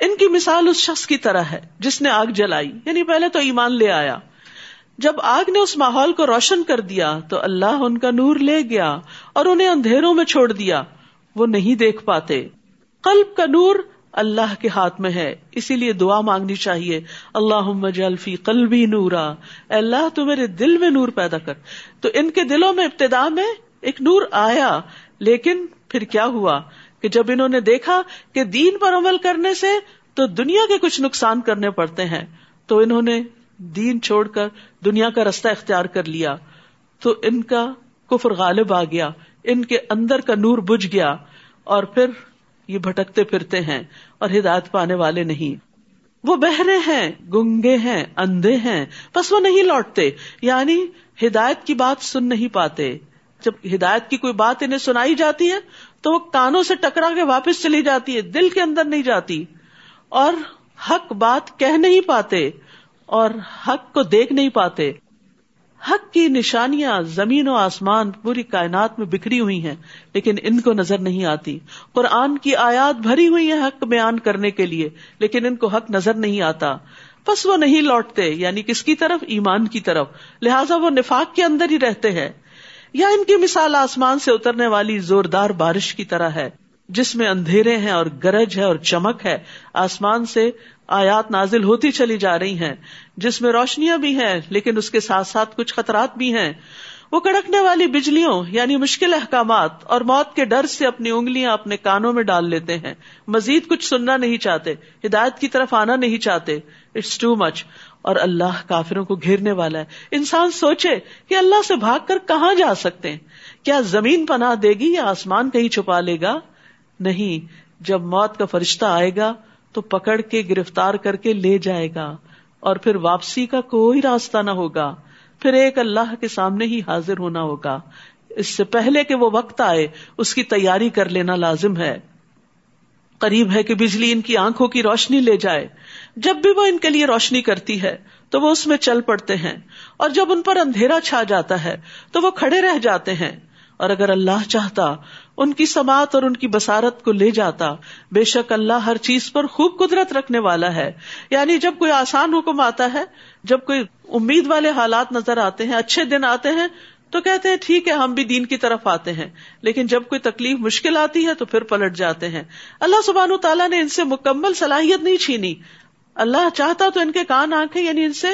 ان کی مثال اس شخص کی طرح ہے جس نے آگ جلائی یعنی پہلے تو ایمان لے آیا۔ جب آگ نے اس ماحول کو روشن کر دیا تو اللہ ان کا نور لے گیا اور انہیں اندھیروں میں چھوڑ دیا۔ وہ نہیں دیکھ پاتے۔ قلب کا نور اللہ کے ہاتھ میں ہے، اسی لیے دعا مانگنی چاہیے۔ اللہ جلفی قلبی نورا۔ اللہ، تو میرے دل میں نور پیدا کر۔ تو ان کے دلوں میں ابتدا میں ایک نور آیا، لیکن پھر کیا ہوا؟ کہ جب انہوں نے دیکھا کہ دین پر عمل کرنے سے تو دنیا کے کچھ نقصان کرنے پڑتے ہیں، تو انہوں نے دین چھوڑ کر دنیا کا رستہ اختیار کر لیا، تو ان کا کفر غالب آ گیا، ان کے اندر کا نور بج گیا، اور پھر یہ بھٹکتے پھرتے ہیں اور ہدایت پانے والے نہیں۔ وہ بہرے ہیں، گنگے ہیں، اندھے ہیں، بس وہ نہیں لوٹتے یعنی ہدایت کی بات سن نہیں پاتے۔ جب ہدایت کی کوئی بات انہیں سنائی جاتی ہے تو وہ کانوں سے ٹکرا کے واپس چلی جاتی ہے، دل کے اندر نہیں جاتی۔ اور حق بات کہہ نہیں پاتے اور حق کو دیکھ نہیں پاتے۔ حق کی نشانیاں زمین و آسمان پوری کائنات میں بکھری ہوئی ہیں، لیکن ان کو نظر نہیں آتی۔ قرآن کی آیات بھری ہوئی ہیں حق بیان کرنے کے لیے، لیکن ان کو حق نظر نہیں آتا۔ بس وہ نہیں لوٹتے یعنی کس کی طرف؟ ایمان کی طرف۔ لہٰذا وہ نفاق کے اندر ہی رہتے ہیں۔ یا ان کی مثال آسمان سے اترنے والی زوردار بارش کی طرح ہے، جس میں اندھیرے ہیں اور گرج ہے اور چمک ہے۔ آسمان سے آیات نازل ہوتی چلی جا رہی ہیں۔ جس میں روشنیاں بھی ہیں، لیکن اس کے ساتھ ساتھ کچھ خطرات بھی ہیں۔ وہ کڑکنے والی بجلیوں یعنی مشکل احکامات اور موت کے ڈر سے اپنی انگلیاں اپنے کانوں میں ڈال لیتے ہیں۔ مزید کچھ سننا نہیں چاہتے، ہدایت کی طرف آنا نہیں چاہتے۔ اٹس ٹو مچ اور اللہ کافروں کو گھیرنے والا ہے۔ انسان سوچے کہ اللہ سے بھاگ کر کہاں جا سکتے ہیں؟ کیا زمین پناہ دے گی یا آسمان کہیں چھپا لے گا؟ نہیں، جب موت کا فرشتہ آئے گا تو پکڑ کے گرفتار کر کے لے جائے گا اور پھر واپسی کا کوئی راستہ نہ ہوگا۔ پھر ایک اللہ کے سامنے ہی حاضر ہونا ہوگا۔ اس سے پہلے کہ وہ وقت آئے، اس کی تیاری کر لینا لازم ہے۔ قریب ہے کہ بجلی ان کی آنکھوں کی روشنی لے جائے۔ جب بھی وہ ان کے لیے روشنی کرتی ہے، تو وہ اس میں چل پڑتے ہیں۔ اور جب ان پر اندھیرا چھا جاتا ہے، تو وہ کھڑے رہ جاتے ہیں۔ اور اگر اللہ چاہتا، ان کی سماعت اور ان کی بسارت کو لے جاتا، بے شک اللہ ہر چیز پر خوب قدرت رکھنے والا ہے۔ یعنی جب کوئی آسان حکم آتا ہے، جب کوئی امید والے حالات نظر آتے ہیں، اچھے دن آتے ہیں تو کہتے ہیں، ٹھیک ہے، ہم بھی دین کی طرف آتے ہیں۔ لیکن جب کوئی تکلیف مشکل آتی ہے تو پھر پلٹ جاتے ہیں۔ اللہ سبحان تعالیٰ نے ان سے مکمل صلاحیت نہیں چھینی۔ اللہ چاہتا تو ان کے کان، آنکھیں یعنی ان سے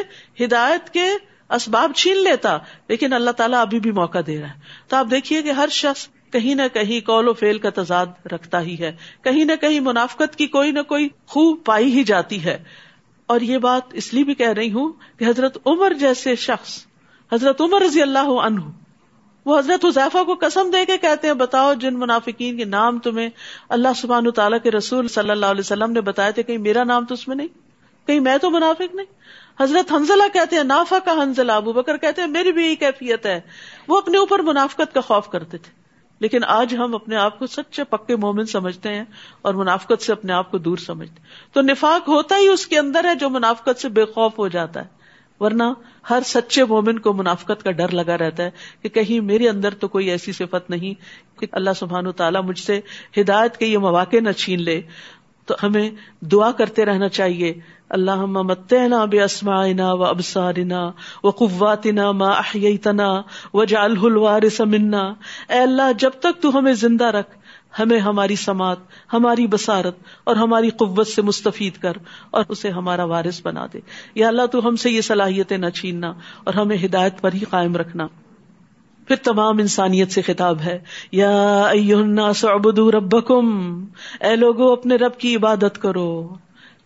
ہدایت کے اسباب چھین لیتا، لیکن اللہ تعالیٰ ابھی بھی موقع دے رہا ہے۔ تو آپ دیکھیے کہ ہر شخص کہیں نہ کہیں کال و فیل کا تضاد رکھتا ہی ہے۔ کہیں نہ کہیں منافقت کی کوئی نہ کوئی خوب پائی ہی جاتی ہے۔ اور یہ بات اس لیے بھی کہہ رہی ہوں کہ حضرت عمر جیسے شخص حضرت عمر رضی اللہ عنہ، وہ حضرت حضیفہ کو قسم دے کے کہتے ہیں، بتاؤ جن منافقین کے نام تمہیں اللہ سبحان تعالیٰ کے رسول صلی اللہ علیہ وسلم نے بتایا تھے، کہیں میرا نام تو اس میں نہیں، کہیں میں تو منافق نہیں۔ حضرت حنزلہ کہتے ہیں نافا کا حنزلہ ابو بکر کہتے ہیں، میری بھی یہی کیفیت ہے۔ وہ اپنے اوپر منافقت کا خوف کرتے تھے۔ لیکن آج ہم اپنے آپ کو سچے پکے مومن سمجھتے ہیں اور منافقت سے اپنے آپ کو دور سمجھتے تو نفاق ہوتا ہی اس کے اندر ہے جو منافقت سے بے خوف ہو جاتا ہے۔ ورنہ ہر سچے مومن کو منافقت کا ڈر لگا رہتا ہے کہ کہیں میرے اندر تو کوئی ایسی صفت نہیں کہ اللہ سبحان تعالیٰ مجھ سے ہدایت کے یہ مواقع نہ چھین لے۔ تو ہمیں دعا کرتے رہنا چاہیے۔ اللہ متنا بے اسماعنا و ابسارنا و قواتنا ما احییتنا و جعلہ الوارث منا۔ اے اللہ، جب تک تو ہمیں زندہ رکھ ہمیں ہماری سماعت، ہماری بسارت اور ہماری قوت سے مستفید کر اور اسے ہمارا وارث بنا دے۔ یا اللہ، تو ہم سے یہ صلاحیتیں نہ چھیننا اور ہمیں ہدایت پر ہی قائم رکھنا۔ پھر تمام انسانیت سے خطاب ہے، یا الناس اعبدوا ربکم۔ اے لوگو، اپنے رب کی عبادت کرو۔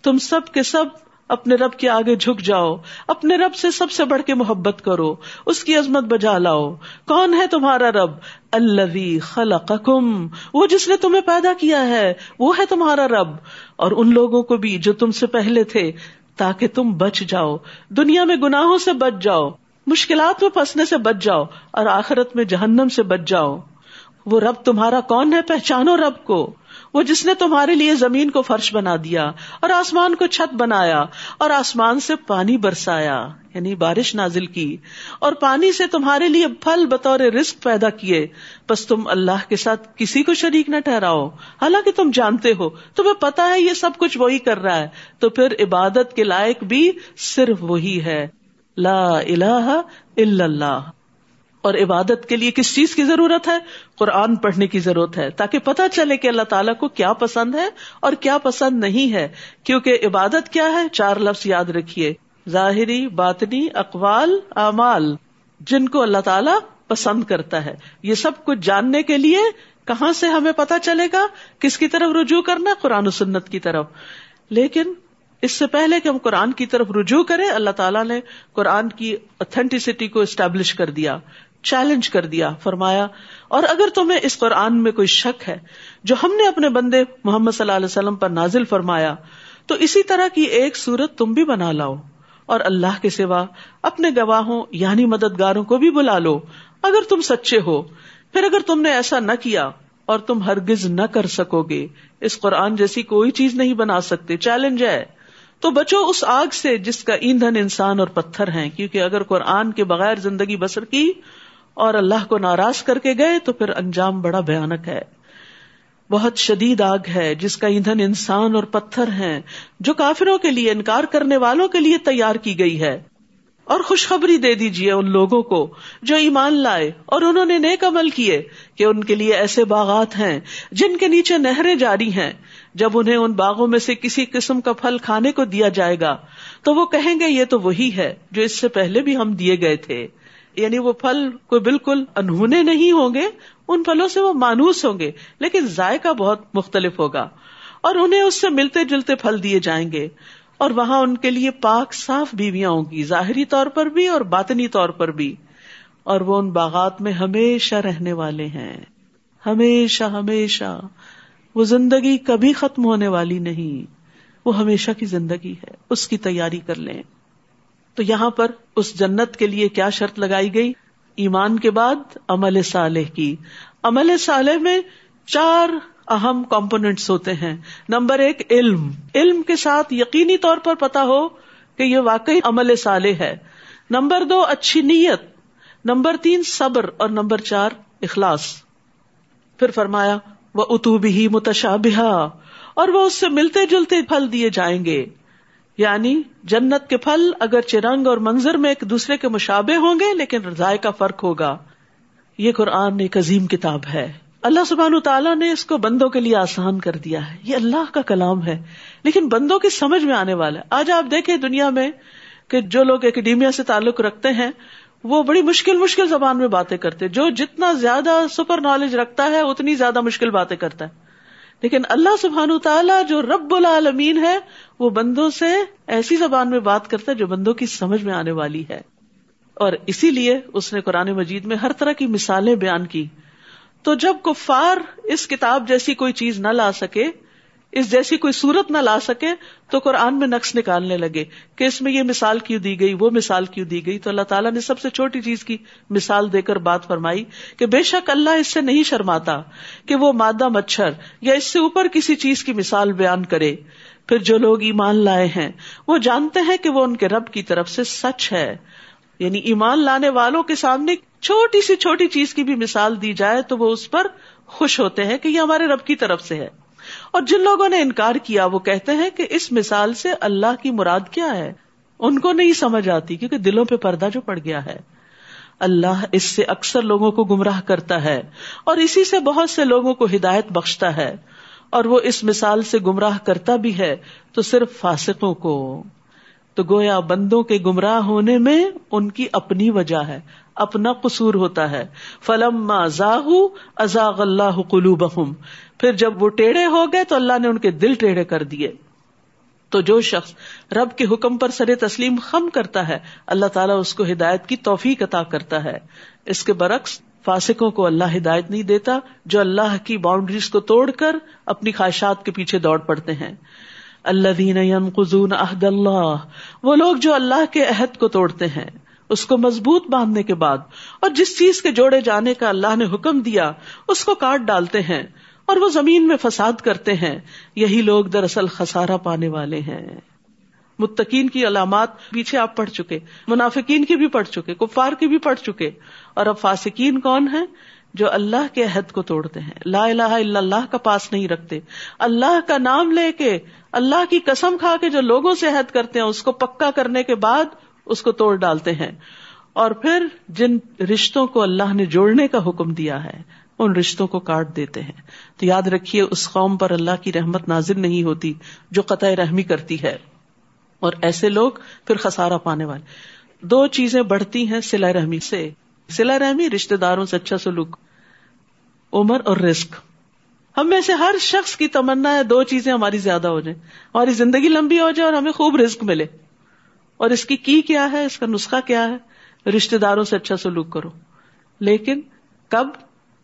تم سب کے سب اپنے رب کے آگے جھک جاؤ، اپنے رب سے سب سے بڑھ کے محبت کرو، اس کی عظمت بجا لاؤ۔ کون ہے تمہارا رب؟ اللہ خلقکم۔ وہ جس نے تمہیں پیدا کیا ہے، وہ ہے تمہارا رب۔ اور ان لوگوں کو بھی جو تم سے پہلے تھے، تاکہ تم بچ جاؤ۔ دنیا میں گناہوں سے بچ جاؤ، مشکلات میں پھنسنے سے بچ جاؤ، اور آخرت میں جہنم سے بچ جاؤ۔ وہ رب تمہارا کون ہے؟ پہچانو رب کو۔ وہ جس نے تمہارے لیے زمین کو فرش بنا دیا اور آسمان کو چھت بنایا اور آسمان سے پانی برسایا یعنی بارش نازل کی اور پانی سے تمہارے لیے پھل بطور رسک پیدا کیے۔ بس تم اللہ کے ساتھ کسی کو شریک نہ ٹھہراؤ۔ حالانکہ تم جانتے ہو، تمہیں پتا ہے یہ سب کچھ وہی کر رہا ہے۔ تو پھر عبادت کے لائق بھی صرف وہی ہے۔ لا الہ الا اللہ۔ اور عبادت کے لیے کس چیز کی ضرورت ہے؟ قرآن پڑھنے کی ضرورت ہے، تاکہ پتا چلے کہ اللہ تعالیٰ کو کیا پسند ہے اور کیا پسند نہیں ہے۔ کیونکہ عبادت کیا ہے؟ چار لفظ یاد رکھیے۔ ظاہری، باطنی، اقوال، اعمال۔ جن کو اللہ تعالیٰ پسند کرتا ہے۔ یہ سب کچھ جاننے کے لیے کہاں سے ہمیں پتا چلے گا؟ کس کی طرف رجوع کرنا؟ قرآن و سنت کی طرف۔ لیکن اس سے پہلے کہ ہم قرآن کی طرف رجوع کریں، اللہ تعالیٰ نے قرآن کی اتھینٹیسٹی کو اسٹیبلش کر دیا۔ چیلنج کر دیا، فرمایا، اور اگر تمہیں اس قرآن میں کوئی شک ہے جو ہم نے اپنے بندے محمد صلی اللہ علیہ وسلم پر نازل فرمایا، تو اسی طرح کی ایک سورت تم بھی بنا لاؤ، اور اللہ کے سوا اپنے گواہوں یعنی مددگاروں کو بھی بلا لو۔ اگر تم سچے ہو، پھر اگر تم نے ایسا نہ کیا اور تم ہرگز نہ کر سکو گے، اس قرآن جیسی کوئی چیز نہیں بنا سکتے۔ چیلنج ہے۔ تو بچو اس آگ سے جس کا ایندھن انسان اور پتھر ہیں، کیونکہ اگر قرآن کے بغیر زندگی بسر کی اور اللہ کو ناراض کر کے گئے تو پھر انجام بڑا بھیانک ہے۔ بہت شدید آگ ہے، جس کا ایندھن انسان اور پتھر ہیں، جو کافروں کے لیے، انکار کرنے والوں کے لیے تیار کی گئی ہے۔ اور خوشخبری دے دیجیے ان لوگوں کو جو ایمان لائے اور انہوں نے نیک عمل کیے کہ ان کے لیے ایسے باغات ہیں جن کے نیچے نہریں جاری ہیں۔ جب انہیں ان باغوں میں سے کسی قسم کا پھل کھانے کو دیا جائے گا تو وہ کہیں گے یہ تو وہی ہے جو اس سے پہلے بھی ہم دیے گئے تھے۔ یعنی وہ پھل کوئی بالکل انہونے نہیں ہوں گے، ان پھلوں سے وہ مانوس ہوں گے، لیکن ذائقہ بہت مختلف ہوگا۔ اور انہیں اس سے ملتے جلتے پھل دیے جائیں گے۔ اور وہاں ان کے لیے پاک صاف بیویاں ہوں گی، ظاہری طور پر بھی اور باطنی طور پر بھی۔ اور وہ ان باغات میں ہمیشہ رہنے والے ہیں۔ ہمیشہ ہمیشہ۔ وہ زندگی کبھی ختم ہونے والی نہیں۔ وہ ہمیشہ کی زندگی ہے۔ اس کی تیاری کر لیں۔ تو یہاں پر اس جنت کے لیے کیا شرط لگائی گئی؟ ایمان کے بعد عمل صالح کی۔ عمل صالح میں چار اہم کمپونیٹس ہوتے ہیں۔ نمبر ایک، علم۔ علم کے ساتھ یقینی طور پر پتا ہو کہ یہ واقعی عمل صالح ہے۔ نمبر دو، اچھی نیت۔ نمبر تین، صبر۔ اور نمبر چار، اخلاص۔ پھر فرمایا وہ اتوبی ہی متشابہ اور وہ اس سے ملتے جلتے پھل دیے جائیں گے۔ یعنی جنت کے پھل اگر چرنگ اور منظر میں ایک دوسرے کے مشابے ہوں گے، لیکن رضائے کا فرق ہوگا۔ یہ قرآن ایک عظیم کتاب ہے۔ اللہ سبحان تعالیٰ نے اس کو بندوں کے لیے آسان کر دیا ہے۔ یہ اللہ کا کلام ہے۔ لیکن بندوں کی سمجھ میں آنے والا ہے۔ آج آپ دیکھیں دنیا میں کہ جو لوگ اکیڈیمیا سے تعلق رکھتے ہیں، وہ بڑی مشکل مشکل زبان میں باتیں کرتے جو جتنا زیادہ سپر نالج رکھتا ہے، اتنی زیادہ مشکل باتیں کرتا ہے۔ لیکن اللہ سبحان تعالیٰ جو رب العالمین ہے، وہ بندوں سے ایسی زبان میں بات کرتا ہے جو بندوں کی سمجھ میں آنے والی ہے۔ اور اسی لیے اس نے قرآن مجید میں ہر طرح کی مثالیں بیان کی۔ تو جب کفار اس کتاب جیسی کوئی چیز نہ لا سکے اس جیسی کوئی صورت نہ لا سکے تو قرآن میں نقص نکالنے لگے کہ اس میں یہ مثال کیوں دی گئی، وہ مثال کیوں دی گئی۔ تو اللہ تعالیٰ نے سب سے چھوٹی چیز کی مثال دے کر بات فرمائی کہ بے شک اللہ اس سے نہیں شرماتا کہ وہ مادہ مچھر یا اس سے اوپر کسی چیز کی مثال بیان کرے۔ پھر جو لوگ ایمان لائے ہیں، وہ جانتے ہیں کہ وہ ان کے رب کی طرف سے سچ ہے۔ یعنی ایمان لانے والوں کے سامنے چھوٹی سی چھوٹی چیز کی بھی مثال دی جائے تو وہ اس پر خوش ہوتے ہیں کہ یہ ہمارے رب کی طرف سے ہے۔ اور جن لوگوں نے انکار کیا وہ کہتے ہیں کہ اس مثال سے اللہ کی مراد کیا ہے؟ ان کو نہیں سمجھ آتی کیونکہ دلوں پہ پردہ جو پڑ گیا ہے۔ اللہ اس سے اکثر لوگوں کو گمراہ کرتا ہے اور اسی سے بہت سے لوگوں کو ہدایت بخشتا ہے۔ اور وہ اس مثال سے گمراہ کرتا بھی ہے تو صرف فاسقوں کو۔ تو گویا بندوں کے گمراہ ہونے میں ان کی اپنی وجہ ہے، اپنا قصور ہوتا ہے۔ فلم ازاغ اللہ قلوبہم پھر جب وہ ٹیڑھے ہو گئے تو اللہ نے ان کے دل ٹیڑھے کر دیے۔ تو جو شخص رب کے حکم پر سر تسلیم خم کرتا ہے، اللہ تعالیٰ اس کو ہدایت کی توفیق عطا کرتا ہے۔ اس کے برعکس فاسکوں کو اللہ ہدایت نہیں دیتا، جو اللہ کی باؤنڈریز کو توڑ کر اپنی خواہشات کے پیچھے دوڑ پڑتے ہیں۔ اللہ دین قزون عہد اللہ، وہ لوگ جو اللہ کے عہد کو توڑتے ہیں، اس کو مضبوط باندھنے کے بعد، اور جس چیز کے جوڑے جانے کا اللہ نے حکم دیا، اس کو کاٹ ڈالتے ہیں۔ اور وہ زمین میں فساد کرتے ہیں۔ یہی لوگ دراصل خسارہ پانے والے ہیں۔ متقین کی علامات پیچھے آپ پڑھ چکے، منافقین کی بھی پڑھ چکے، کفار کی بھی پڑھ چکے۔ اور اب فاسقین کون ہیں؟ جو اللہ کے عہد کو توڑتے ہیں۔ لا الہ الا اللہ کا پاس نہیں رکھتے۔ اللہ کا نام لے کے، اللہ کی قسم کھا کے جو لوگوں سے عہد کرتے ہیں، اس کو پکا کرنے کے بعد اس کو توڑ ڈالتے ہیں۔ اور پھر جن رشتوں کو اللہ نے جوڑنے کا حکم دیا ہے ان رشتوں کو کاٹ دیتے ہیں۔ تو یاد رکھیے، اس قوم پر اللہ کی رحمت نازل نہیں ہوتی جو قطع رحمی کرتی ہے۔ اور ایسے لوگ پھر خسارا پانے والے۔ دو چیزیں بڑھتی ہیں سلا رحمی سے۔ سلا رحمی رشتے داروں سے اچھا سلوک، عمر اور رسک ہم میں سے ہر شخص کی تمنا ہے، دو چیزیں ہماری زیادہ ہو جائیں۔ ہماری زندگی لمبی ہو جائے اور ہمیں خوب رسک ملے۔ اور اس کی کی کیا ہے؟ اس کا نسخہ کیا ہے؟ رشتے داروں سے اچھا سلوک کرو۔ لیکن کب؟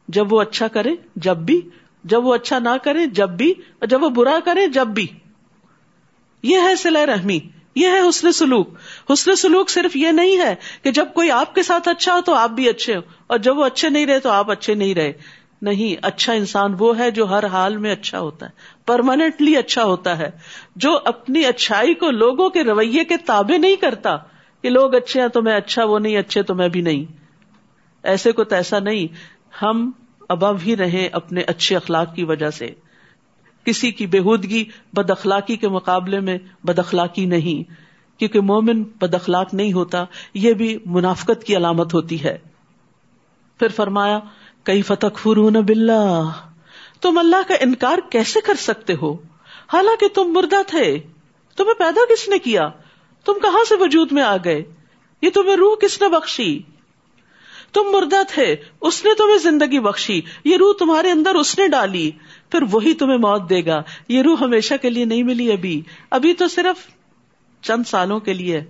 جب وہ اچھا کرے، جب بھی، جب وہ اچھا نہ کرے، جب بھی، اور جب وہ برا کرے، جب بھی۔ یہ ہے سلا رحمی، یہ ہے حسن سلوک۔ حسن سلوک صرف یہ نہیں ہے کہ جب کوئی آپ کے ساتھ اچھا ہو تو آپ بھی اچھے ہو اور جب وہ اچھے نہیں رہے تو آپ اچھے نہیں رہے۔ نہیں اچھا انسان وہ ہے جو ہر حال میں اچھا ہوتا ہے پرماننٹلی اچھا ہوتا ہے، جو اپنی اچھائی کو لوگوں کے رویے کے تابع نہیں کرتا کہ لوگ اچھے ہیں تو میں اچھا وہ نہیں اچھے تو میں بھی نہیں۔ ایسے کو ایسا نہیں۔ ہم ابا بھی رہے اپنے اچھے اخلاق کی وجہ سے۔ کسی کی بےحودگی بد اخلاقی کے مقابلے میں بد اخلاقی نہیں، کیونکہ مومن بد اخلاق نہیں ہوتا، یہ بھی منافقت کی علامت ہوتی ہے۔ پھر فرمایا کئی فتح فرون بلّہ تم اللہ کا انکار کیسے کر سکتے ہو؟ حالانکہ تم مردہ تھے۔ تمہیں پیدا کس نے کیا؟ تم کہاں سے وجود میں آ گئے؟ یہ تمہیں روح کس نے بخشی؟ تم مردہ تھے، اس نے تمہیں زندگی بخشی، یہ روح تمہارے اندر اس نے ڈالی، پھر وہی تمہیں موت دے گا، یہ روح ہمیشہ کے لیے نہیں ملی ابھی ابھی تو صرف چند سالوں کے لیے،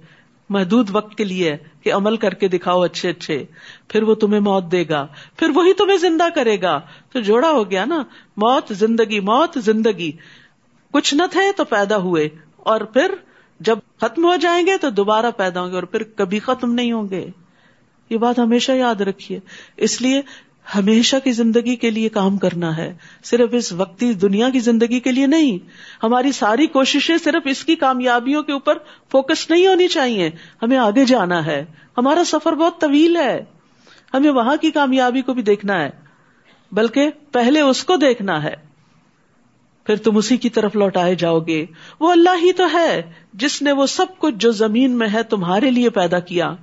محدود وقت کے لیے کہ عمل کر کے دکھاؤ اچھے اچھے، پھر وہ تمہیں موت دے گا، پھر وہی تمہیں زندہ کرے گا، تو جوڑا ہو گیا نا، موت زندگی موت زندگی، کچھ نہ تھے تو پیدا ہوئے، اور پھر جب ختم ہو جائیں گے تو دوبارہ پیدا ہوں گے، اور پھر کبھی ختم نہیں ہوں گے۔ یہ بات ہمیشہ یاد رکھیے۔ اس لیے ہمیشہ کی زندگی کے لیے کام کرنا ہے۔ صرف اس وقتی دنیا کی زندگی کے لیے نہیں، ہماری ساری کوششیں صرف اس کی کامیابیوں کے اوپر فوکس نہیں ہونی چاہیے۔ ہمیں آگے جانا ہے۔ ہمارا سفر بہت طویل ہے۔ ہمیں وہاں کی کامیابی کو بھی دیکھنا ہے، بلکہ پہلے اس کو دیکھنا ہے۔ پھر تم اسی کی طرف لوٹائے جاؤ گے۔ وہ اللہ ہی تو ہے، جس نے وہ سب کچھ جو زمین میں ہے تمہارے لیے پیدا کیا۔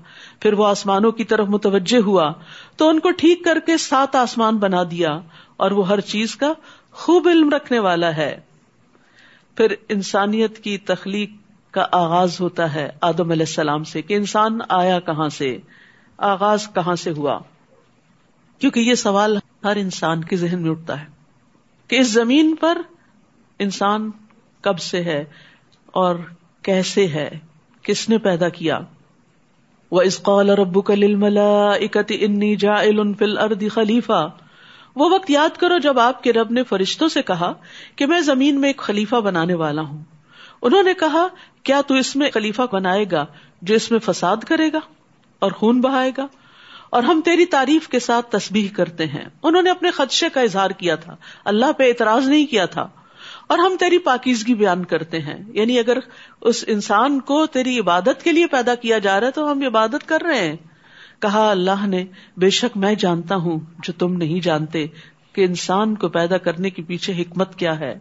پھر وہ آسمانوں کی طرف متوجہ ہوا تو ان کو ٹھیک کر کے سات آسمان بنا دیا اور وہ ہر چیز کا خوب علم رکھنے والا ہے۔ پھر انسانیت کی تخلیق کا آغاز ہوتا ہے آدم علیہ السلام سے کہ انسان آیا کہاں سے، آغاز کہاں سے ہوا۔ کیونکہ یہ سوال ہر انسان کے ذہن میں اٹھتا ہے کہ اس زمین پر انسان کب سے ہے اور کیسے ہے، کس نے پیدا کیا۔ وہ اسقال ربو کل ملا اکت انی جا فل خلیفہ وہ وقت یاد کرو جب آپ کے رب نے فرشتوں سے کہا کہ میں زمین میں ایک خلیفہ بنانے والا ہوں۔ انہوں نے کہا، کیا تو اس میں خلیفہ بنائے گا جو اس میں فساد کرے گا اور خون بہائے گا؟ اور ہم تیری تعریف کے ساتھ تسبیح کرتے ہیں۔ انہوں نے اپنے خدشے کا اظہار کیا تھا۔ اللہ پہ اعتراض نہیں کیا تھا۔ اور ہم تیری پاکیزگی بیان کرتے ہیں۔ یعنی اگر اس انسان کو تیری عبادت کے لیے پیدا کیا جا رہا ہے تو ہم عبادت کر رہے ہیں۔ کہا اللہ نے، بے شک میں جانتا ہوں جو تم نہیں جانتے کہ انسان کو پیدا کرنے کے پیچھے حکمت کیا ہے۔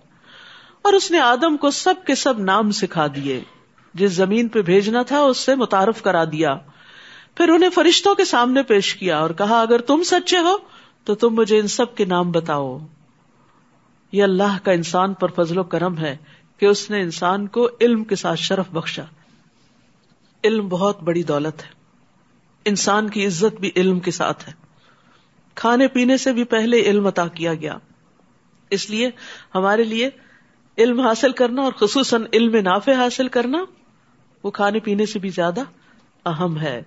اور اس نے آدم کو سب کے سب نام سکھا دیے۔ جس زمین پہ بھیجنا تھا اس سے متعارف کرا دیا۔ پھر انہیں فرشتوں کے سامنے پیش کیا اور کہا، اگر تم سچے ہو تو تم مجھے ان سب کے نام بتاؤ۔ یہ اللہ کا انسان پر فضل و کرم ہے کہ اس نے انسان کو علم کے ساتھ شرف بخشا۔ علم بہت بڑی دولت ہے۔ انسان کی عزت بھی علم کے ساتھ ہے۔ کھانے پینے سے بھی پہلے علم عطا کیا گیا۔ اس لیے ہمارے لیے علم حاصل کرنا اور خصوصاً علم نافع حاصل کرنا وہ کھانے پینے سے بھی زیادہ اہم ہے۔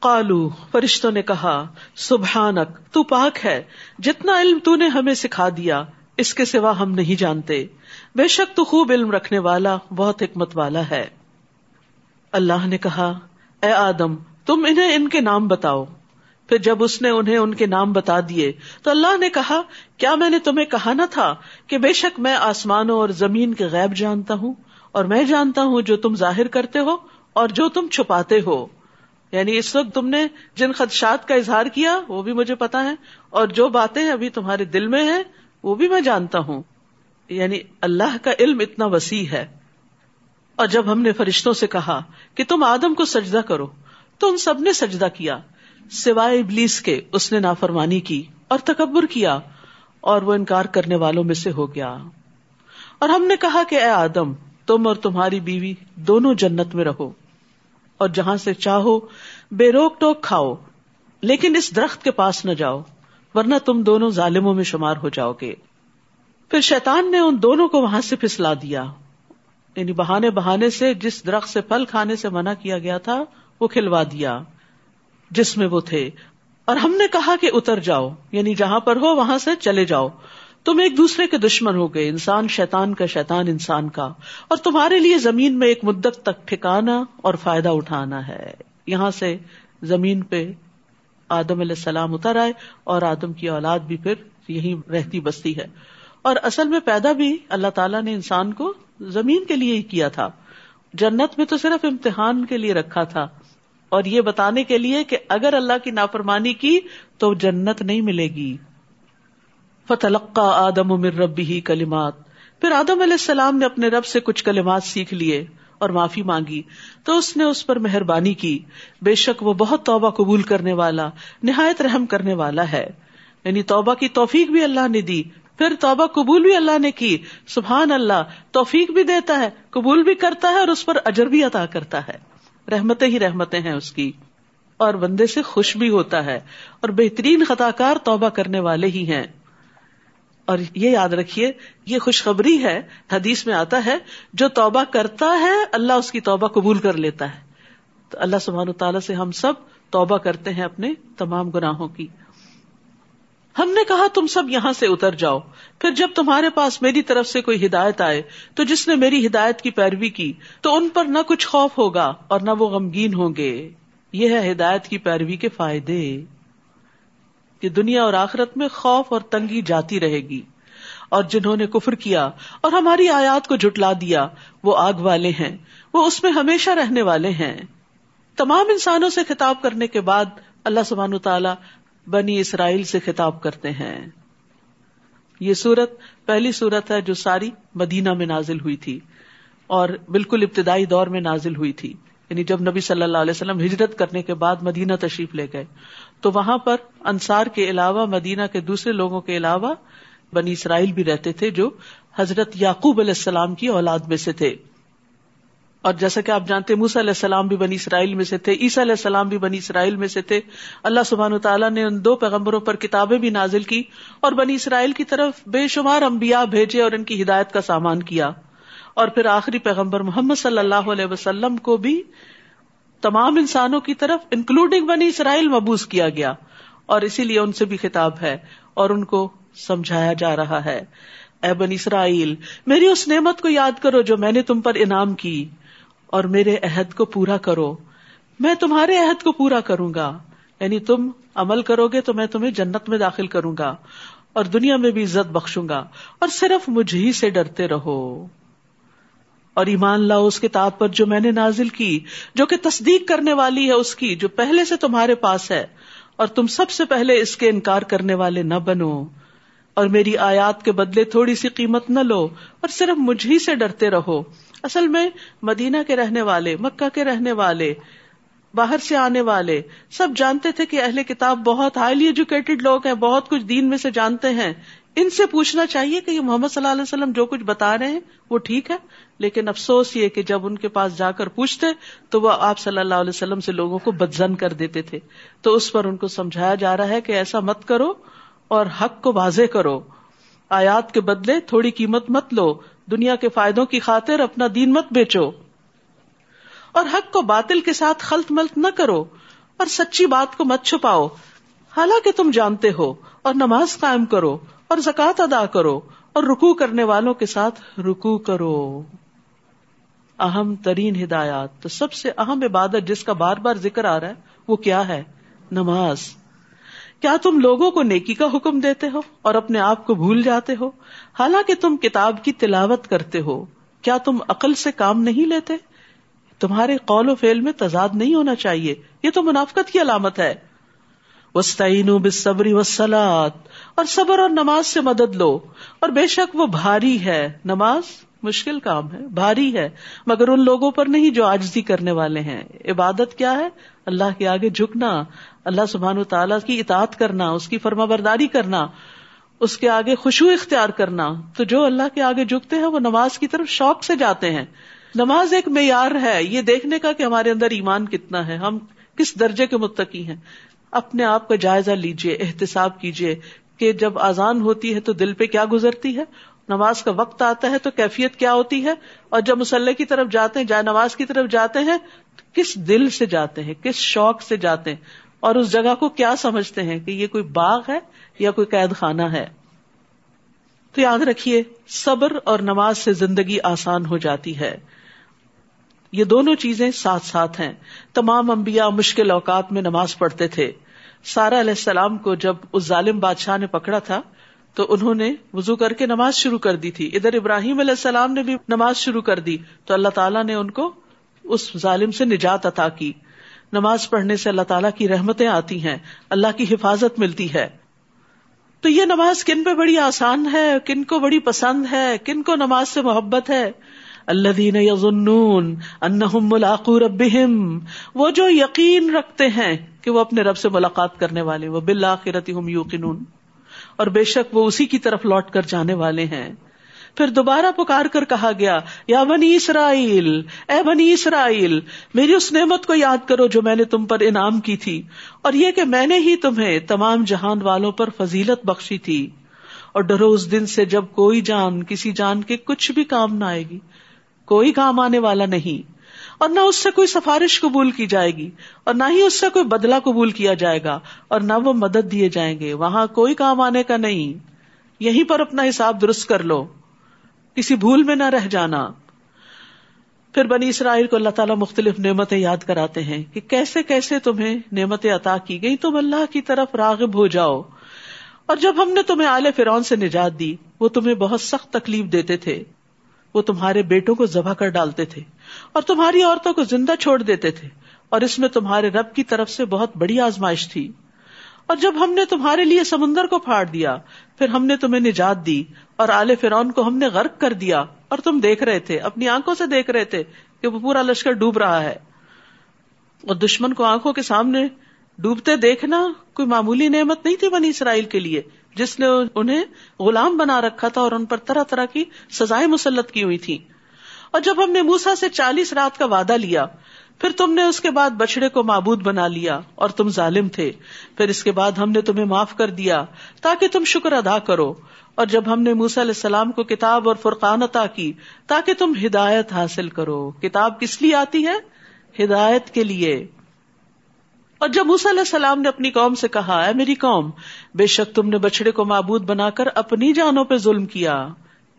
کالو فرشتوں نے کہا، سبحانک، تو پاک ہے، جتنا علم تو نے ہمیں سکھا دیا، اس کے سوا ہم نہیں جانتے۔ بے شک تو خوب علم رکھنے والا، بہت حکمت والا ہے۔ اللہ نے کہا، اے آدم، تم انہیں ان کے نام بتاؤ۔ پھر جب اس نے انہیں ان کے نام بتا دیے، تو اللہ نے کہا، کیا میں نے تمہیں کہا نہ تھا کہ بے شک میں آسمانوں اور زمین کے غیب جانتا ہوں، اور میں جانتا ہوں جو تم ظاہر کرتے ہو، اور جو تم چھپاتے ہو؟ یعنی اس وقت تم نے جن خدشات کا اظہار کیا وہ بھی مجھے پتا ہے اور جو باتیں ابھی تمہارے دل میں ہیں وہ بھی میں جانتا ہوں۔ یعنی اللہ کا علم اتنا وسیع ہے۔ اور جب ہم نے فرشتوں سے کہا کہ تم آدم کو سجدہ کرو، تو ان سب نے سجدہ کیا۔ سوائے ابلیس کے اس نے نافرمانی کی اور تکبر کیا اور وہ انکار کرنے والوں میں سے ہو گیا۔ اور ہم نے کہا کہ اے آدم، تم اور تمہاری بیوی دونوں جنت میں رہو۔ اور جہاں سے چاہو بے روک ٹوک کھاؤ، لیکن اس درخت کے پاس نہ جاؤ، ورنہ تم دونوں ظالموں میں شمار ہو جاؤ گے۔ پھر شیطان نے ان دونوں کو وہاں سے پھسلا دیا۔ یعنی بہانے بہانے سے جس درخت سے پھل کھانے سے منع کیا گیا تھا، وہ کھلوا دیا، جس میں وہ تھے۔ اور ہم نے کہا کہ اتر جاؤ یعنی جہاں پر ہو وہاں سے چلے جاؤ۔ تم ایک دوسرے کے دشمن ہو گئے، انسان شیطان کا شیطان انسان کا۔ اور تمہارے لیے زمین میں ایک مدت تک ٹھکانا اور فائدہ اٹھانا ہے۔ یہاں سے زمین پہ آدم علیہ السلام اتر آئے اور آدم کی اولاد بھی پھر یہی رہتی بستی ہے۔ اور اصل میں پیدا بھی اللہ تعالیٰ نے انسان کو زمین کے لیے ہی کیا تھا۔ جنت میں تو صرف امتحان کے لیے رکھا تھا۔ اور یہ بتانے کے لیے کہ اگر اللہ کی نافرمانی کی تو جنت نہیں ملے گی۔ فتلقا آدم امر ربی ہی پھر آدم علیہ السلام نے اپنے رب سے کچھ کلمات سیکھ لیے اور معافی مانگی۔ تو اس نے اس پر مہربانی کی۔ بے شک وہ بہت توبہ قبول کرنے والا، نہایت رحم کرنے والا ہے۔ یعنی توبہ کی توفیق بھی اللہ نے دی، پھر توبہ قبول بھی اللہ نے کی۔ سبحان اللہ، توفیق بھی دیتا ہے، قبول بھی کرتا ہے اور اس پر اجر بھی عطا کرتا ہے۔ رحمتیں ہی رحمتیں ہیں اس کی۔ اور بندے سے خوش بھی ہوتا ہے اور بہترین خطا کار توبہ کرنے والے ہی ہیں۔ اور یہ یاد رکھیے، یہ خوشخبری ہے، حدیث میں آتا ہے، جو توبہ کرتا ہے، اللہ اس کی توبہ قبول کر لیتا ہے۔ تو اللہ سبحان تعالیٰ سے ہم سب توبہ کرتے ہیں اپنے تمام گناہوں کی۔ ہم نے کہا، تم سب یہاں سے اتر جاؤ۔ پھر جب تمہارے پاس میری طرف سے کوئی ہدایت آئے، تو جس نے میری ہدایت کی پیروی کی، تو ان پر نہ کچھ خوف ہوگا اور نہ وہ غمگین ہوں گے۔ یہ ہے ہدایت کی پیروی کے فائدے۔ کہ دنیا اور آخرت میں خوف اور تنگی جاتی رہے گی۔ اور جنہوں نے کفر کیا اور ہماری آیات کو جٹلا دیا، وہ آگ والے ہیں۔ وہ اس میں ہمیشہ رہنے والے ہیں۔ تمام انسانوں سے خطاب کرنے کے بعد اللہ سبحان تعالیٰ بنی اسرائیل سے خطاب کرتے ہیں۔ یہ سورت پہلی سورت ہے جو ساری مدینہ میں نازل ہوئی تھی اور بالکل ابتدائی دور میں نازل ہوئی تھی۔ یعنی جب نبی صلی اللہ علیہ وسلم ہجرت کرنے کے بعد مدینہ تشریف لے گئے۔ تو وہاں پر انصار کے علاوہ، مدینہ کے دوسرے لوگوں کے علاوہ بنی اسرائیل بھی رہتے تھے جو حضرت یعقوب علیہ السلام کی اولاد میں سے تھے۔ اور جیسا کہ آپ جانتے موسا علیہ السلام بھی بنی اسرائیل میں سے تھے، عیسیٰ علیہ السلام بھی بنی اسرائیل میں سے تھے۔ اللہ سبحان تعالیٰ نے ان دو پیغمبروں پر کتابیں بھی نازل کی اور بنی اسرائیل کی طرف بے شمار امبیا بھیجے اور ان کی ہدایت کا سامان کیا۔ اور پھر آخری پیغمبر محمد صلی اللہ علیہ وسلم کو بھی تمام انسانوں کی طرف انکلوڈنگ بنی اسرائیل، مبوس کیا گیا۔ اور اسی لیے ان سے بھی خطاب ہے اور ان کو سمجھایا جا رہا ہے۔ اے بنی اسرائیل، میری اس نعمت کو یاد کرو جو میں نے تم پر انعام کی، اور میرے عہد کو پورا کرو۔ میں تمہارے عہد کو پورا کروں گا۔ یعنی تم عمل کرو گے تو میں تمہیں جنت میں داخل کروں گا، اور دنیا میں بھی عزت بخشوں گا۔ اور صرف مجھ ہی سے ڈرتے رہو۔ اور ایمان لاؤ اس کتاب پر جو میں نے نازل کی، جو کہ تصدیق کرنے والی ہے اس کی، جو پہلے سے تمہارے پاس ہے، اور تم سب سے پہلے اس کے انکار کرنے والے نہ بنو۔ اور میری آیات کے بدلے تھوڑی سی قیمت نہ لو، اور صرف مجھ ہی سے ڈرتے رہو۔ اصل میں مدینہ کے رہنے والے، مکہ کے رہنے والے، باہر سے آنے والے، سب جانتے تھے کہ اہل کتاب بہت ہائیلی ایجوکیٹڈ لوگ ہیں، بہت کچھ دین میں سے جانتے ہیں۔ ان سے پوچھنا چاہیے کہ یہ محمد صلی اللہ علیہ وسلم جو کچھ بتا رہے ہیں، وہ ٹھیک ہے؟ لیکن افسوس یہ کہ جب ان کے پاس جا کر پوچھتے تو وہ آپ صلی اللہ علیہ وسلم سے لوگوں کو بدزن کر دیتے تھے۔ تو اس پر ان کو سمجھایا جا رہا ہے کہ ایسا مت کرو اور حق کو واضح کرو۔ آیات کے بدلے تھوڑی قیمت مت لو، دنیا کے فائدوں کی خاطر اپنا دین مت بیچو۔ اور حق کو باطل کے ساتھ خلط ملت نہ کرو اور سچی بات کو مت چھپاؤ۔ حالانکہ تم جانتے ہو اور نماز قائم کرو اور زکوٰۃ ادا کرو اور رکو کرنے والوں کے ساتھ رکو کرو۔ اہم ترین ہدایات۔ تو سب سے اہم عبادت جس کا بار بار ذکر آ رہا ہے، وہ کیا ہے؟ نماز۔ کیا تم لوگوں کو نیکی کا حکم دیتے ہو اور اپنے آپ کو بھول جاتے ہو؟ حالانکہ تم کتاب کی تلاوت کرتے ہو۔ کیا تم عقل سے کام نہیں لیتے؟ تمہارے قول و فیل میں تضاد نہیں ہونا چاہیے۔ یہ تو منافقت کی علامت ہے۔ وسطین بصبری وسلات اور صبر اور نماز سے مدد لو۔ اور بے شک وہ بھاری ہے۔ نماز؟ مشکل کام ہے، بھاری ہے۔ مگر ان لوگوں پر نہیں جو آجزی کرنے والے ہیں۔ عبادت کیا ہے؟ اللہ کے آگے جھکنا، اللہ سبحان و تعالیٰ کی اطاعت کرنا، اس کی فرما برداری کرنا، اس کے آگے خوشبو اختیار کرنا۔ تو جو اللہ کے آگے جھکتے ہیں، وہ نماز کی طرف شوق سے جاتے ہیں۔ نماز ایک معیار ہے۔ یہ دیکھنے کا کہ ہمارے اندر ایمان کتنا ہے۔ ہم کس درجے کے متقی ہیں۔ اپنے آپ کا جائزہ لیجیے احتساب کیجیے کہ جب آزان ہوتی ہے تو دل پہ کیا گزرتی ہے؟ نماز کا وقت آتا ہے تو کیفیت کیا ہوتی ہے؟ اور جب مسلح کی طرف جاتے ہیں جائے نماز کی طرف جاتے ہیں، کس دل سے جاتے ہیں؟ کس شوق سے جاتے ہیں؟ اور اس جگہ کو کیا سمجھتے ہیں کہ یہ کوئی باغ ہے یا کوئی قید خانہ ہے؟ تو یاد رکھیے، صبر اور نماز سے زندگی آسان ہو جاتی ہے۔ یہ دونوں چیزیں ساتھ ساتھ ہیں۔ تمام انبیاء مشکل اوقات میں نماز پڑھتے تھے۔ سارا علیہ السلام کو جب اس ظالم بادشاہ نے پکڑا تھا تو انہوں نے وزو کر کے نماز شروع کر دی تھی۔ ادھر ابراہیم علیہ السلام نے بھی نماز شروع کر دی۔ تو اللہ تعالیٰ نے ان کو اس ظالم سے نجات عطا کی۔ نماز پڑھنے سے اللہ تعالیٰ کی رحمتیں آتی ہیں۔ اللہ کی حفاظت ملتی ہے۔ تو یہ نماز کن پہ بڑی آسان ہے؟ کن کو بڑی پسند ہے؟ کن کو نماز سے محبت ہے؟ اللہ دین یزنون ملاقو ربہم۔ وہ جو یقین رکھتے ہیں کہ وہ اپنے رب سے ملاقات کرنے والے وہ بالآخرت ہم یوقنون۔ اور بے شک وہ اسی کی طرف لوٹ کر جانے والے ہیں۔ پھر دوبارہ پکار کر کہا گیا، یا بنی اسرائیل، اے بنی اسرائیل، میری اس نعمت کو یاد کرو جو میں نے تم پر انعام کی تھی، اور یہ کہ میں نے ہی تمہیں تمام جہان والوں پر فضیلت بخشی تھی۔ اور ڈرو اس دن سے جب کوئی جان، کسی جان کے کچھ بھی کام نہ آئے گی۔ کوئی کام آنے والا نہیں۔ اور نہ اس سے کوئی سفارش قبول کی جائے گی اور نہ ہی اس سے کوئی بدلا قبول کیا جائے گا اور نہ وہ مدد دیے جائیں گے۔ وہاں کوئی کام آنے کا نہیں۔ یہیں پر اپنا حساب درست کر لو۔ کسی بھول میں نہ رہ جانا۔ پھر بنی اسرائیل کو اللہ تعالیٰ مختلف نعمتیں یاد کراتے ہیں کہ کیسے کیسے تمہیں نعمتیں عطا کی گئی تم اللہ کی طرف راغب ہو جاؤ۔ اور جب ہم نے تمہیں آل فرون سے نجات دی، وہ تمہیں بہت سخت تکلیف دیتے تھے۔ وہ تمہارے بیٹوں کو ذبح کر ڈالتے تھے اور تمہاری عورتوں کو زندہ چھوڑ دیتے تھے اور اس میں تمہارے رب کی طرف سے بہت بڑی آزمائش تھی۔ اور جب ہم نے تمہارے لیے سمندر کو پھاڑ دیا، پھر ہم نے تمہیں نجات دی اور آل فرون کو ہم نے غرق کر دیا اور تم دیکھ رہے تھے، اپنی آنکھوں سے دیکھ رہے تھے کہ وہ پورا لشکر ڈوب رہا ہے۔ اور دشمن کو آنکھوں کے سامنے ڈوبتے دیکھنا کوئی معمولی نعمت نہیں تھی بنی اسرائیل کے لیے۔ جس نے انہیں غلام بنا رکھا تھا اور ان پر طرح طرح کی سزائیں مسلط کی ہوئی تھی۔ اور جب ہم نے موسا سے چالیس رات کا وعدہ لیا، پھر تم نے اس کے بعد بچڑے کو معبود بنا لیا اور تم ظالم تھے۔ پھر اس کے بعد ہم نے تمہیں معاف کر دیا تاکہ تم شکر ادا کرو۔ اور جب ہم نے موسا علیہ السلام کو کتاب اور فرقان عطا کی، تاکہ تم ہدایت حاصل کرو۔ کتاب کس لیے آتی ہے؟ ہدایت کے لیے۔ اور جب موسیٰ علیہ السلام نے اپنی قوم سے کہا ہے میری قوم، بے شک تم نے بچڑے کو معبود بنا کر اپنی جانوں پہ ظلم کیا۔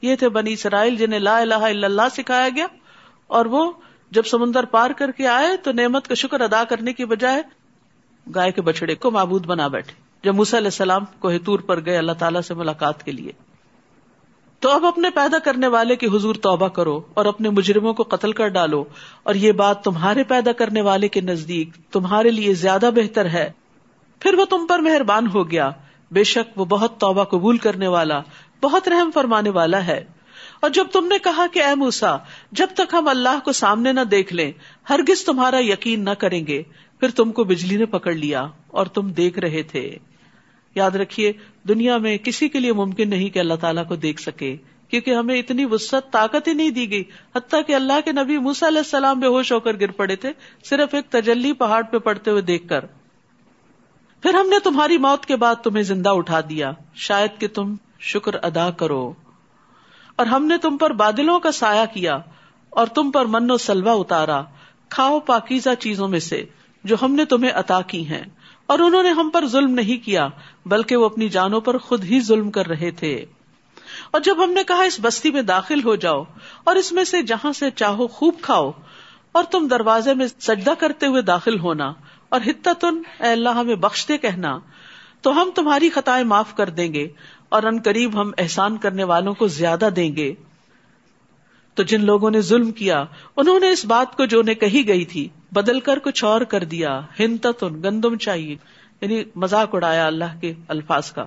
یہ تھے بنی اسرائیل جنہیں لا الہ الا اللہ سکھایا گیا۔ اور وہ جب سمندر پار کر کے آئے تو نعمت کا شکر ادا کرنے کی بجائے گائے کے بچڑے کو معبود بنا بیٹھے۔ جب موسیٰ علیہ السلام کو ہتور پر گئے اللہ تعالیٰ سے ملاقات کے لیے۔ تو اب اپنے پیدا کرنے والے کی حضور توبہ کرو اور اپنے مجرموں کو قتل کر ڈالو اور یہ بات تمہارے پیدا کرنے والے کے نزدیک تمہارے لیے زیادہ بہتر ہے۔ پھر وہ تم پر مہربان ہو گیا۔ بے شک وہ بہت توبہ قبول کرنے والا، بہت رحم فرمانے والا ہے۔ اور جب تم نے کہا کہ اے موسا جب تک ہم اللہ کو سامنے نہ دیکھ لیں، ہرگز تمہارا یقین نہ کریں گے، پھر تم کو بجلی نے پکڑ لیا اور تم دیکھ رہے تھے۔ یاد رکھیے، دنیا میں کسی کے لیے ممکن نہیں کہ اللہ تعالیٰ کو دیکھ سکے، کیونکہ ہمیں اتنی وسط طاقت ہی نہیں دی گئی، حتیٰ کہ اللہ کے نبی موسا علیہ السلام بے ہوش ہو کر گر پڑے تھے، صرف ایک تجلی پہاڑ پہ پڑتے ہوئے دیکھ کر۔ پھر ہم نے تمہاری موت کے بعد تمہیں زندہ اٹھا دیا، شاید کہ تم شکر ادا کرو۔ اور ہم نے تم پر بادلوں کا سایہ کیا، اور تم پر من و سلوا اتارا، کھاؤ پاکیزہ چیزوں میں سے جو ہم نے تمہیں عطا کی ہیں۔ اور انہوں نے ہم پر ظلم نہیں کیا، بلکہ وہ اپنی جانوں پر خود ہی ظلم کر رہے تھے۔ اور جب ہم نے کہا اس بستی میں داخل ہو جاؤ اور اس میں سے جہاں سے چاہو خوب کھاؤ اور تم دروازے میں سجدہ کرتے ہوئے داخل ہونا اور اے اللہ، ہمیں بخشتے کہنا، تو ہم تمہاری خطائیں معاف کر دیں گے اور ان قریب ہم احسان کرنے والوں کو زیادہ دیں گے۔ تو جن لوگوں نے ظلم کیا، انہوں نے اس بات کو جو انہیں کہی گئی تھی بدل کر کچھ اور کر دیا۔ ہنتن گندم چاہیے یعنی مذاق اڑایا اللہ کے الفاظ کا۔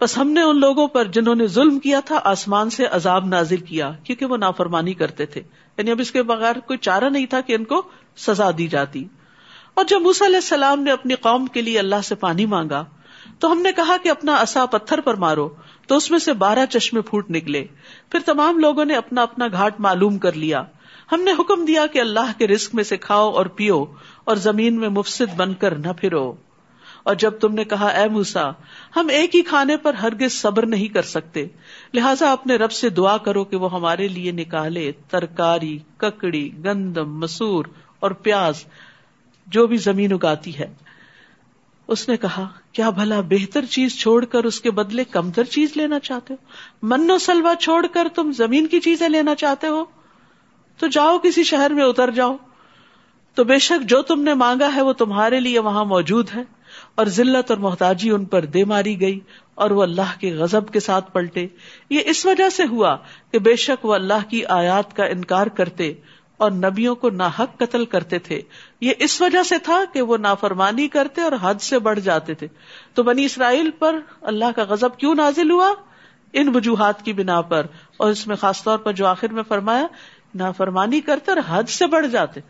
بس ہم نے ان لوگوں پر جنہوں نے ظلم کیا تھا، آسمان سے عذاب نازل کیا، کیونکہ وہ نافرمانی کرتے تھے۔ یعنی اب اس کے بغیر کوئی چارہ نہیں تھا کہ ان کو سزا دی جاتی۔ اور جب موسیٰ علیہ السلام نے اپنی قوم کے لیے اللہ سے پانی مانگا، تو ہم نے کہا کہ اپنا اصا پتھر پر مارو، تو اس میں سے بارہ چشمے پھوٹ نکلے۔ پھر تمام لوگوں نے اپنا اپنا گھاٹ معلوم کر لیا۔ ہم نے حکم دیا کہ اللہ کے رسک میں سے کھاؤ اور پیو اور زمین میں مفسد بن کر نہ پھرو۔ اور جب تم نے کہا، اے موسا ہم ایک ہی کھانے پر ہرگز صبر نہیں کر سکتے، لہٰذا اپنے رب سے دعا کرو کہ وہ ہمارے لیے نکالے ترکاری، ککڑی، گندم، مسور اور پیاز، جو بھی زمین اگاتی ہے۔ اس نے کہا، کیا بھلا بہتر چیز چھوڑ کر اس کے بدلے کمتر چیز لینا چاہتے ہو؟ من و سلوا چھوڑ کر تم زمین کی چیزیں لینا چاہتے ہو؟ تو جاؤ کسی شہر میں اتر جاؤ۔ تو بے شک جو تم نے مانگا ہے وہ تمہارے لیے وہاں موجود ہے۔ اور ذلت اور محتاجی ان پر دے ماری گئی اور وہ اللہ کے غزب کے ساتھ پلٹے۔ یہ اس وجہ سے ہوا کہ بے شک وہ اللہ کی آیات کا انکار کرتے اور نبیوں کو ناحق قتل کرتے تھے۔ یہ اس وجہ سے تھا کہ وہ نافرمانی کرتے اور حد سے بڑھ جاتے تھے۔ تو بنی اسرائیل پر اللہ کا غزب کیوں نازل ہوا؟ ان وجوہات کی بنا پر۔ اور اس میں خاص طور پر جو آخر میں فرمایا نافرمانی کرتے اور حد سے بڑھ جاتے۔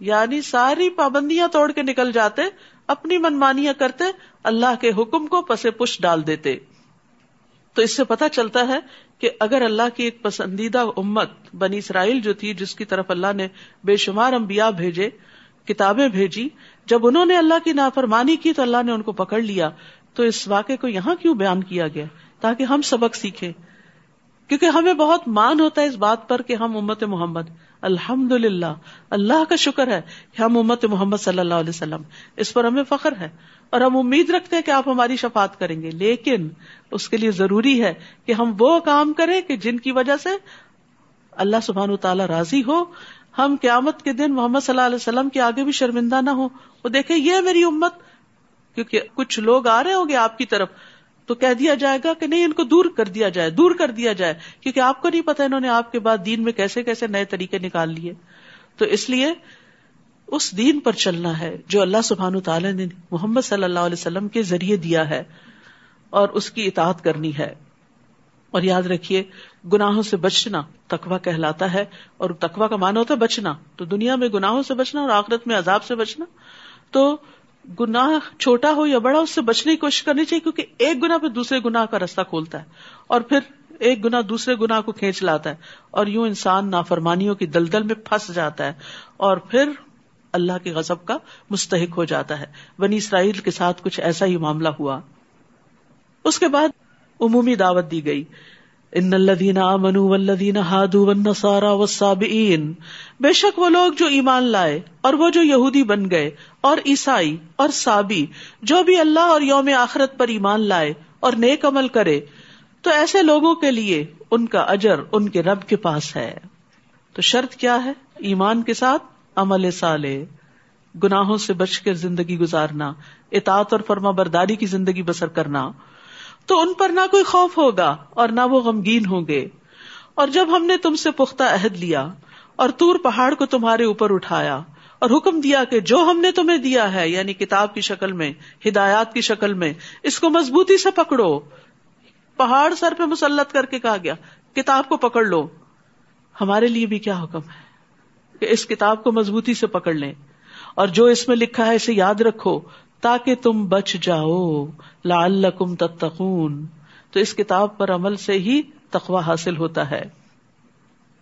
یعنی ساری پابندیاں توڑ کے نکل جاتے، اپنی منمانیاں کرتے، اللہ کے حکم کو پسے پش ڈال دیتے۔ تو اس سے پتا چلتا ہے کہ اگر اللہ کی ایک پسندیدہ امت بنی اسرائیل جو تھی، جس کی طرف اللہ نے بے شمار انبیاء بھیجے، کتابیں بھیجی، جب انہوں نے اللہ کی نافرمانی کی تو اللہ نے ان کو پکڑ لیا۔ تو اس واقعے کو یہاں کیوں بیان کیا گیا؟ تاکہ ہم سبق سیکھیں۔ کیونکہ ہمیں بہت مان ہوتا ہے اس بات پر کہ ہم امت محمد الحمد للہ اللہ کا شکر ہے کہ ہم امت محمد صلی اللہ علیہ وسلم، اس پر ہمیں فخر ہے اور ہم امید رکھتے ہیں کہ آپ ہماری شفات کریں گے، لیکن اس کے لیے ضروری ہے کہ ہم وہ کام کریں کہ جن کی وجہ سے اللہ سبحان تعالی راضی ہو، ہم قیامت کے دن محمد صلی اللہ علیہ وسلم کے آگے بھی شرمندہ نہ ہو وہ دیکھے یہ میری امت، کیونکہ کچھ لوگ آ رہے ہوں گے آپ کی طرف تو کہہ دیا جائے گا کہ نہیں، ان کو دور کر دیا جائے، دور کر دیا جائے، کیونکہ آپ کو نہیں پتا انہوں نے آپ کے بعد دین میں کیسے کیسے نئے طریقے نکال لیے۔ تو اس لیے اس دین پر چلنا ہے جو اللہ سبحان تعالیٰ نے محمد صلی اللہ علیہ وسلم کے ذریعے دیا ہے اور اس کی اطاعت کرنی ہے۔ اور یاد رکھیے، گناہوں سے بچنا تقوا کہلاتا ہے، اور تقوا کا مانا ہوتا ہے بچنا۔ تو دنیا میں گناہوں سے بچنا اور آخرت میں عذاب سے بچنا۔ تو گناہ چھوٹا ہو یا بڑا اس سے بچنے کی کوشش کرنی چاہیے، کیونکہ ایک گنا پہ دوسرے گنا کا رستہ کھولتا ہے اور پھر ایک گنا دوسرے گنا کو کھینچ لاتا ہے اور یوں انسان نافرمانیوں کی دلدل میں پھنس جاتا ہے اور پھر اللہ کے غزب کا مستحق ہو جاتا ہے۔ بنی اسرائیل کے ساتھ کچھ ایسا ہی معاملہ ہوا۔ اس کے بعد عمومی دعوت دی گئی۔ ان الذين امنوا والذين هادوا والنصارى والصابئين بے شک وہ لوگ جو ایمان لائے اور وہ جو یہودی بن گئے اور عیسائی اور سابی جو بھی اللہ اور یوم آخرت پر ایمان لائے اور نیک عمل کرے، تو ایسے لوگوں کے لیے ان کا اجر ان کے رب کے پاس ہے۔ تو شرط کیا ہے؟ ایمان کے ساتھ عمل سالے گناہوں سے بچ کر زندگی گزارنا، اطاعت اور فرما برداری کی زندگی بسر کرنا۔ تو ان پر نہ کوئی خوف ہوگا اور نہ وہ غمگین ہوں گے۔ اور جب ہم نے تم سے پختہ عہد لیا اور تور پہاڑ کو تمہارے اوپر اٹھایا اور حکم دیا کہ جو ہم نے تمہیں دیا ہے یعنی کتاب کی شکل میں، ہدایات کی شکل میں، اس کو مضبوطی سے پکڑو۔ پہاڑ سر پہ مسلط کر کے کہا گیا، کتاب کو پکڑ لو۔ ہمارے لیے بھی کیا حکم ہے؟ کہ اس کتاب کو مضبوطی سے پکڑ لیں۔ اور جو اس میں لکھا ہے، اسے یاد رکھو۔ تاکہ تم بچ جاؤ، لعلکم تتقون۔ تو اس کتاب پر عمل سے ہی تقوی حاصل ہوتا ہے۔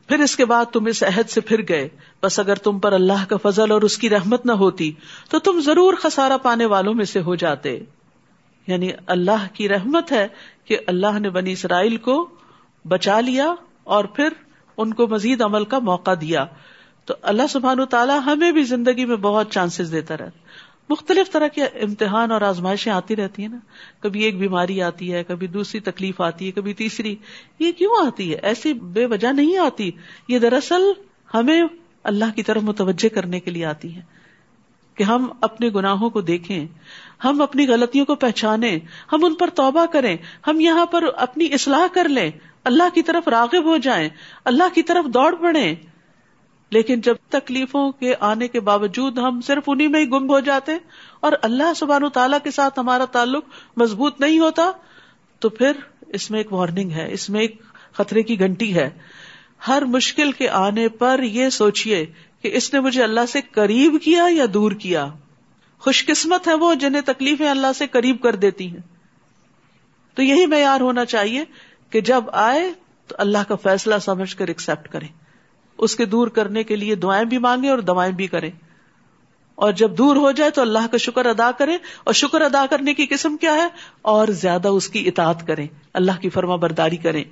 پھر اس کے بعد تم اس عہد سے پھر گئے۔ بس اگر تم پر اللہ کا فضل اور اس کی رحمت نہ ہوتی، تو تم ضرور خسارا پانے والوں میں سے ہو جاتے۔ یعنی اللہ کی رحمت ہے کہ اللہ نے بنی اسرائیل کو بچا لیا اور پھر ان کو مزید عمل کا موقع دیا۔ تو اللہ سبحان تعالیٰ ہمیں بھی زندگی میں بہت چانسز دیتا رہتا۔ مختلف طرح کے امتحان اور آزمائشیں آتی رہتی ہیں نا۔ کبھی ایک بیماری آتی ہے، کبھی دوسری تکلیف آتی ہے، کبھی تیسری۔ یہ کیوں آتی ہے؟ ایسی بے وجہ نہیں آتی۔ یہ دراصل ہمیں اللہ کی طرف متوجہ کرنے کے لیے آتی ہے کہ ہم اپنے گناہوں کو دیکھیں، ہم اپنی غلطیوں کو پہچانے ہم ان پر توبہ کریں، ہم یہاں پر اپنی اصلاح کر لیں، اللہ کی طرف راغب ہو جائیں، اللہ کی طرف دوڑ پڑے لیکن جب تکلیفوں کے آنے کے باوجود ہم صرف انہیں میں ہی گم ہو جاتے اور اللہ سبحان و تعالیٰ کے ساتھ ہمارا تعلق مضبوط نہیں ہوتا، تو پھر اس میں ایک وارننگ ہے، اس میں ایک خطرے کی گھنٹی ہے۔ ہر مشکل کے آنے پر یہ سوچیے کہ اس نے مجھے اللہ سے قریب کیا یا دور کیا؟ خوش قسمت ہے وہ جنہیں تکلیفیں اللہ سے قریب کر دیتی ہیں۔ تو یہی معیار ہونا چاہیے کہ جب آئے تو اللہ کا فیصلہ سمجھ کر ایکسپٹ کریں۔ اس کے دور کرنے کے لیے دعائیں بھی مانگے اور دوائیں بھی کریں۔ اور جب دور ہو جائے تو اللہ کا شکر ادا کرے اور شکر ادا کرنے کی قسم کیا ہے؟ اور زیادہ اس کی اطاعت کریں۔ اللہ کی فرما برداری کریں۔